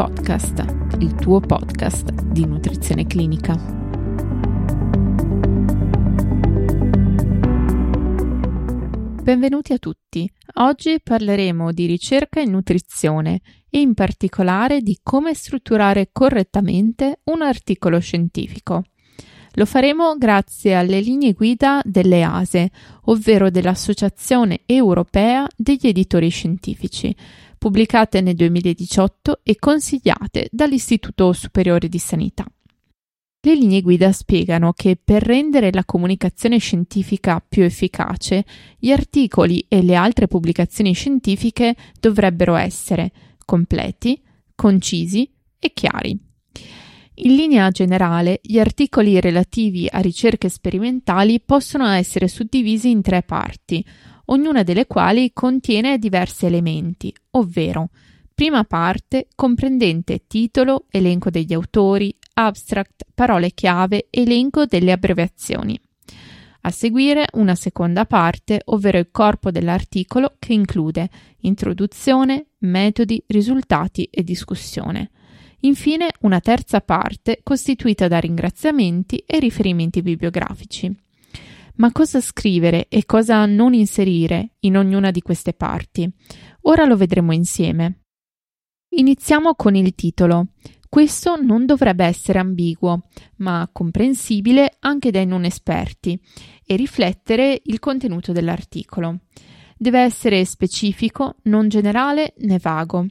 Podcast, il tuo podcast di nutrizione clinica. Benvenuti a tutti. Oggi parleremo di ricerca in nutrizione e in particolare di come strutturare correttamente un articolo scientifico. Lo faremo grazie alle linee guida delle ASE, ovvero dell'Associazione Europea degli Editori Scientifici, pubblicate nel 2018 e consigliate dall'Istituto Superiore di Sanità. Le linee guida spiegano che per rendere la comunicazione scientifica più efficace, gli articoli e le altre pubblicazioni scientifiche dovrebbero essere completi, concisi e chiari. In linea generale, gli articoli relativi a ricerche sperimentali possono essere suddivisi in tre parti, ognuna delle quali contiene diversi elementi, ovvero prima parte comprendente titolo, elenco degli autori, abstract, parole chiave, elenco delle abbreviazioni. A seguire una seconda parte, ovvero il corpo dell'articolo che include introduzione, metodi, risultati e discussione. Infine una terza parte costituita da ringraziamenti e riferimenti bibliografici. Ma cosa scrivere e cosa non inserire in ognuna di queste parti? Ora lo vedremo insieme. Iniziamo con il titolo. Questo non dovrebbe essere ambiguo, ma comprensibile anche dai non esperti e riflettere il contenuto dell'articolo. Deve essere specifico, non generale né vago.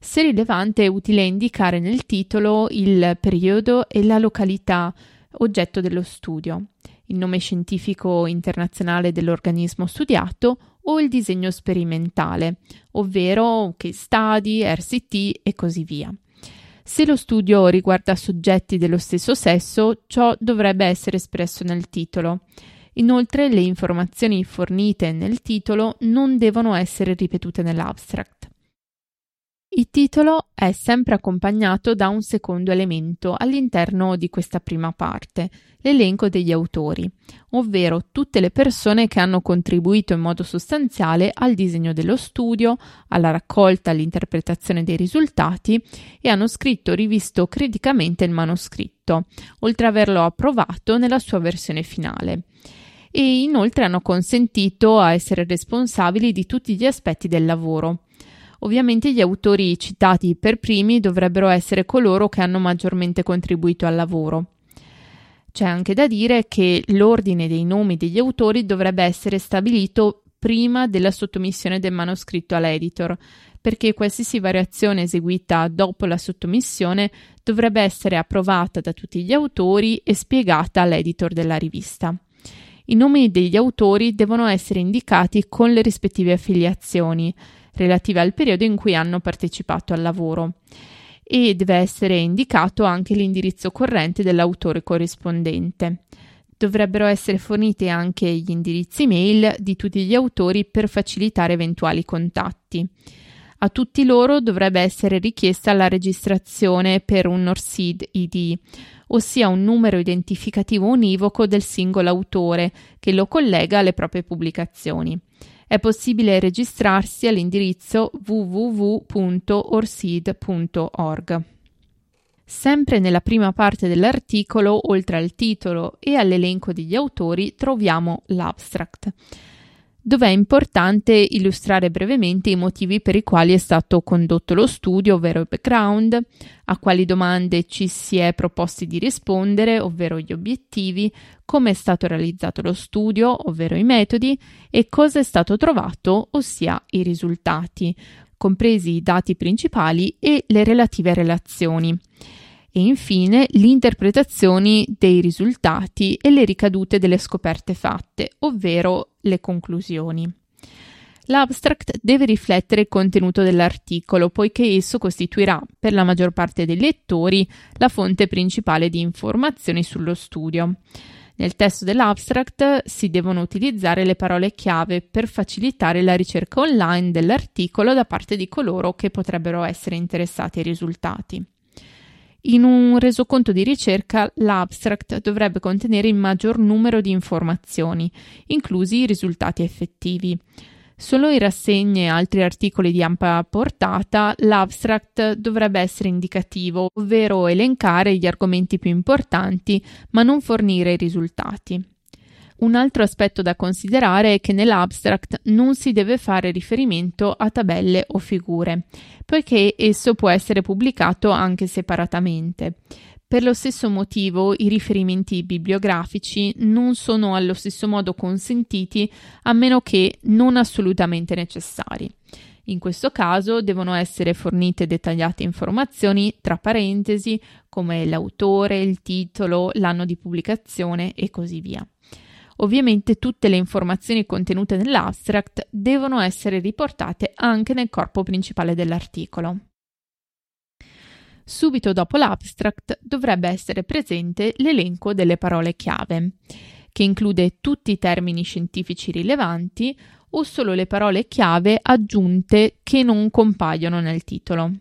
Se rilevante è utile indicare nel titolo il periodo e la località oggetto dello studio, il nome scientifico internazionale dell'organismo studiato o il disegno sperimentale, ovvero case study, RCT e così via. Se lo studio riguarda soggetti dello stesso sesso, ciò dovrebbe essere espresso nel titolo. Inoltre, le informazioni fornite nel titolo non devono essere ripetute nell'abstract. Il titolo è sempre accompagnato da un secondo elemento all'interno di questa prima parte, l'elenco degli autori, ovvero tutte le persone che hanno contribuito in modo sostanziale al disegno dello studio, alla raccolta, all'interpretazione dei risultati e hanno scritto o rivisto criticamente il manoscritto, oltre ad averlo approvato nella sua versione finale e inoltre hanno consentito a essere responsabili di tutti gli aspetti del lavoro. Ovviamente gli autori citati per primi dovrebbero essere coloro che hanno maggiormente contribuito al lavoro. C'è anche da dire che l'ordine dei nomi degli autori dovrebbe essere stabilito prima della sottomissione del manoscritto all'editor, perché qualsiasi variazione eseguita dopo la sottomissione dovrebbe essere approvata da tutti gli autori e spiegata all'editor della rivista. I nomi degli autori devono essere indicati con le rispettive affiliazioni, relative al periodo in cui hanno partecipato al lavoro e deve essere indicato anche l'indirizzo corrente dell'autore corrispondente. Dovrebbero essere forniti anche gli indirizzi mail di tutti gli autori per facilitare eventuali contatti. A tutti loro dovrebbe essere richiesta la registrazione per un NORSID ID, ossia un numero identificativo univoco del singolo autore che lo collega alle proprie pubblicazioni. È possibile registrarsi all'indirizzo www.orsid.org. Sempre nella prima parte dell'articolo, oltre al titolo e all'elenco degli autori, troviamo l'abstract dove è importante illustrare brevemente i motivi per i quali è stato condotto lo studio, ovvero il background, a quali domande ci si è proposti di rispondere, ovvero gli obiettivi, come è stato realizzato lo studio, ovvero i metodi, e cosa è stato trovato, ossia i risultati, compresi i dati principali e le relative relazioni. E infine le interpretazioni dei risultati e le ricadute delle scoperte fatte, ovvero le conclusioni. L'abstract deve riflettere il contenuto dell'articolo, poiché esso costituirà, per la maggior parte dei lettori, la fonte principale di informazioni sullo studio. Nel testo dell'abstract si devono utilizzare le parole chiave per facilitare la ricerca online dell'articolo da parte di coloro che potrebbero essere interessati ai risultati. In un resoconto di ricerca, l'abstract dovrebbe contenere il maggior numero di informazioni, inclusi i risultati effettivi. Solo in rassegne e altri articoli di ampia portata, l'abstract dovrebbe essere indicativo, ovvero elencare gli argomenti più importanti, ma non fornire i risultati. Un altro aspetto da considerare è che nell'abstract non si deve fare riferimento a tabelle o figure, poiché esso può essere pubblicato anche separatamente. Per lo stesso motivo i riferimenti bibliografici non sono allo stesso modo consentiti a meno che non assolutamente necessari. In questo caso devono essere fornite dettagliate informazioni tra parentesi come l'autore, il titolo, l'anno di pubblicazione e così via. Ovviamente tutte le informazioni contenute nell'abstract devono essere riportate anche nel corpo principale dell'articolo. Subito dopo l'abstract dovrebbe essere presente l'elenco delle parole chiave, che include tutti i termini scientifici rilevanti o solo le parole chiave aggiunte che non compaiono nel titolo.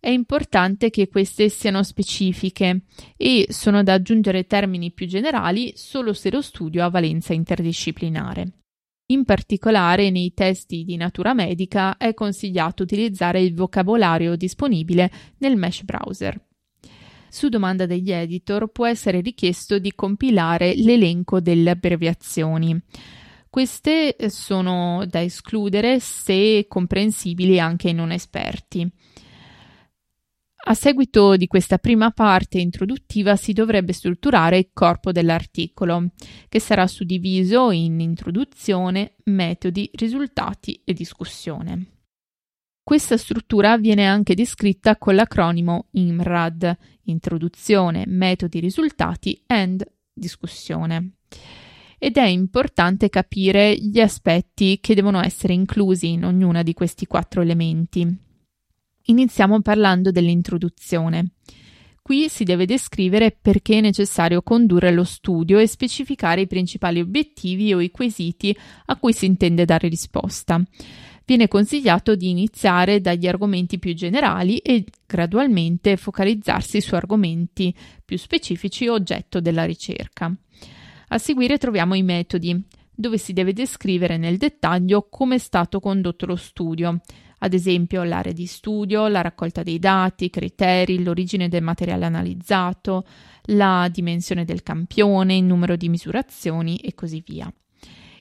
È importante che queste siano specifiche e sono da aggiungere termini più generali solo se lo studio ha valenza interdisciplinare. In particolare nei testi di natura medica è consigliato utilizzare il vocabolario disponibile nel Mesh browser. Su domanda degli editor può essere richiesto di compilare l'elenco delle abbreviazioni. Queste sono da escludere se comprensibili anche ai non esperti. A seguito di questa prima parte introduttiva si dovrebbe strutturare il corpo dell'articolo, che sarà suddiviso in introduzione, metodi, risultati e discussione. Questa struttura viene anche descritta con l'acronimo IMRAD, introduzione, metodi, risultati and discussione. Ed è importante capire gli aspetti che devono essere inclusi in ognuna di questi quattro elementi. Iniziamo parlando dell'introduzione. Qui si deve descrivere perché è necessario condurre lo studio e specificare i principali obiettivi o i quesiti a cui si intende dare risposta. Viene consigliato di iniziare dagli argomenti più generali e gradualmente focalizzarsi su argomenti più specifici oggetto della ricerca. A seguire troviamo i metodi, dove si deve descrivere nel dettaglio come è stato condotto lo studio, ad esempio l'area di studio, la raccolta dei dati, i criteri, l'origine del materiale analizzato, la dimensione del campione, il numero di misurazioni e così via.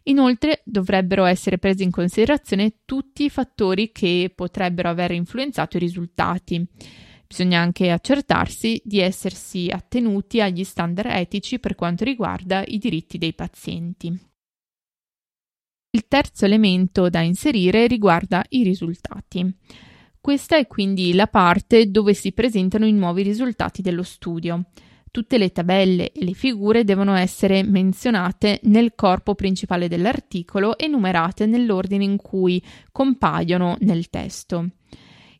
Inoltre dovrebbero essere presi in considerazione tutti i fattori che potrebbero aver influenzato i risultati. Bisogna anche accertarsi di essersi attenuti agli standard etici per quanto riguarda i diritti dei pazienti. Terzo elemento da inserire riguarda i risultati. Questa è quindi la parte dove si presentano i nuovi risultati dello studio. Tutte le tabelle e le figure devono essere menzionate nel corpo principale dell'articolo e numerate nell'ordine in cui compaiono nel testo.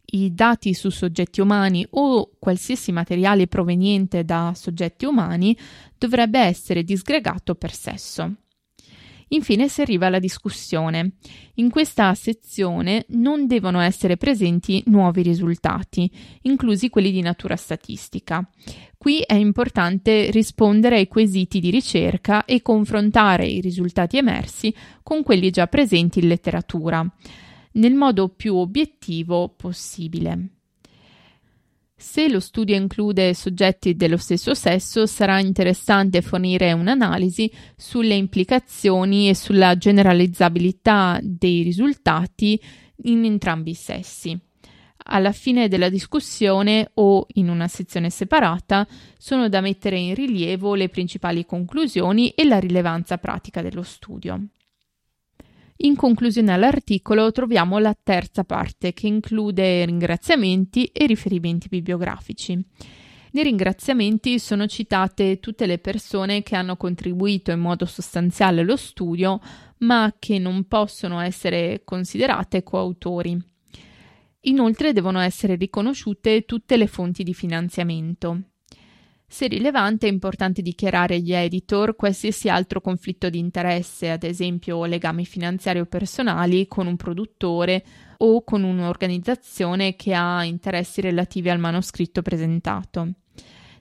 I dati su soggetti umani o qualsiasi materiale proveniente da soggetti umani dovrebbe essere disgregato per sesso. Infine si arriva alla discussione. In questa sezione non devono essere presenti nuovi risultati, inclusi quelli di natura statistica. Qui è importante rispondere ai quesiti di ricerca e confrontare i risultati emersi con quelli già presenti in letteratura, nel modo più obiettivo possibile. Se lo studio include soggetti dello stesso sesso, sarà interessante fornire un'analisi sulle implicazioni e sulla generalizzabilità dei risultati in entrambi i sessi. Alla fine della discussione o in una sezione separata sono da mettere in rilievo le principali conclusioni e la rilevanza pratica dello studio. In conclusione all'articolo troviamo la terza parte che include ringraziamenti e riferimenti bibliografici. Nei ringraziamenti sono citate tutte le persone che hanno contribuito in modo sostanziale allo studio, ma che non possono essere considerate coautori. Inoltre devono essere riconosciute tutte le fonti di finanziamento. Se rilevante è importante dichiarare agli editor qualsiasi altro conflitto di interesse, ad esempio legami finanziari o personali con un produttore o con un'organizzazione che ha interessi relativi al manoscritto presentato.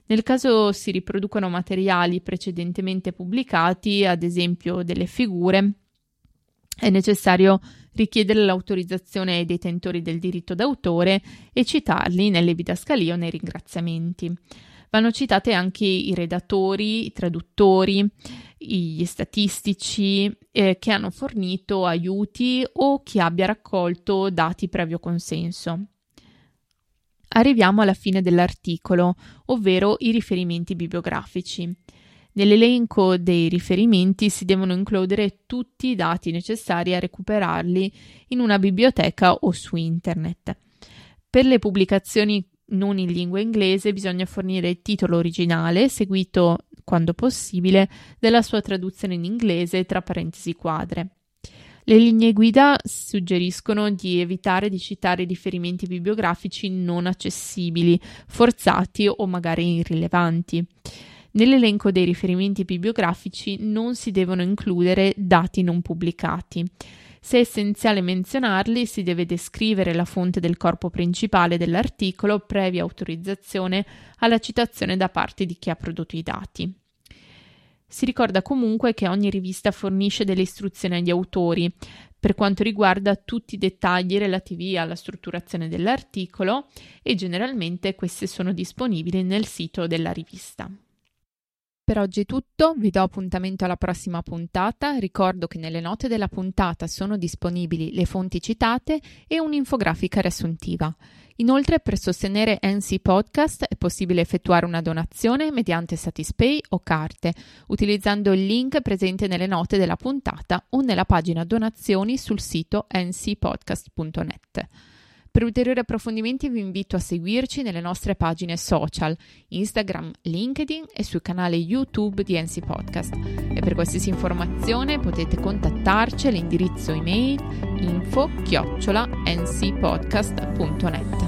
Nel caso si riproducano materiali precedentemente pubblicati, ad esempio delle figure, È necessario richiedere l'autorizzazione ai detentori del diritto d'autore e citarli nelle didascalie o nei ringraziamenti. Vanno citate anche i redattori, i traduttori, gli statistici eh, che hanno fornito aiuti o chi abbia raccolto dati previo consenso. Arriviamo alla fine dell'articolo, ovvero i riferimenti bibliografici. Nell'elenco dei riferimenti si devono includere tutti i dati necessari a recuperarli in una biblioteca o su internet. Per le pubblicazioni non in lingua inglese bisogna fornire il titolo originale, seguito, quando possibile, della sua traduzione in inglese tra parentesi quadre. Le linee guida suggeriscono di evitare di citare riferimenti bibliografici non accessibili, forzati o magari irrilevanti. Nell'elenco dei riferimenti bibliografici non si devono includere dati non pubblicati. Se è essenziale menzionarli, si deve descrivere la fonte del corpo principale dell'articolo previa autorizzazione alla citazione da parte di chi ha prodotto i dati. Si ricorda comunque che ogni rivista fornisce delle istruzioni agli autori per quanto riguarda tutti i dettagli relativi alla strutturazione dell'articolo e generalmente queste sono disponibili nel sito della rivista. Per oggi è tutto, vi do appuntamento alla prossima puntata. Ricordo che nelle note della puntata sono disponibili le fonti citate e un'infografica riassuntiva. Inoltre, per sostenere NC Podcast è possibile effettuare una donazione mediante Satispay o carte, utilizzando il link presente nelle note della puntata o nella pagina donazioni sul sito ncpodcast.net. Per ulteriori approfondimenti vi invito a seguirci nelle nostre pagine social, Instagram, LinkedIn e sul canale YouTube di NC Podcast. E per qualsiasi informazione potete contattarci all'indirizzo email info chiocciola ncpodcast.net.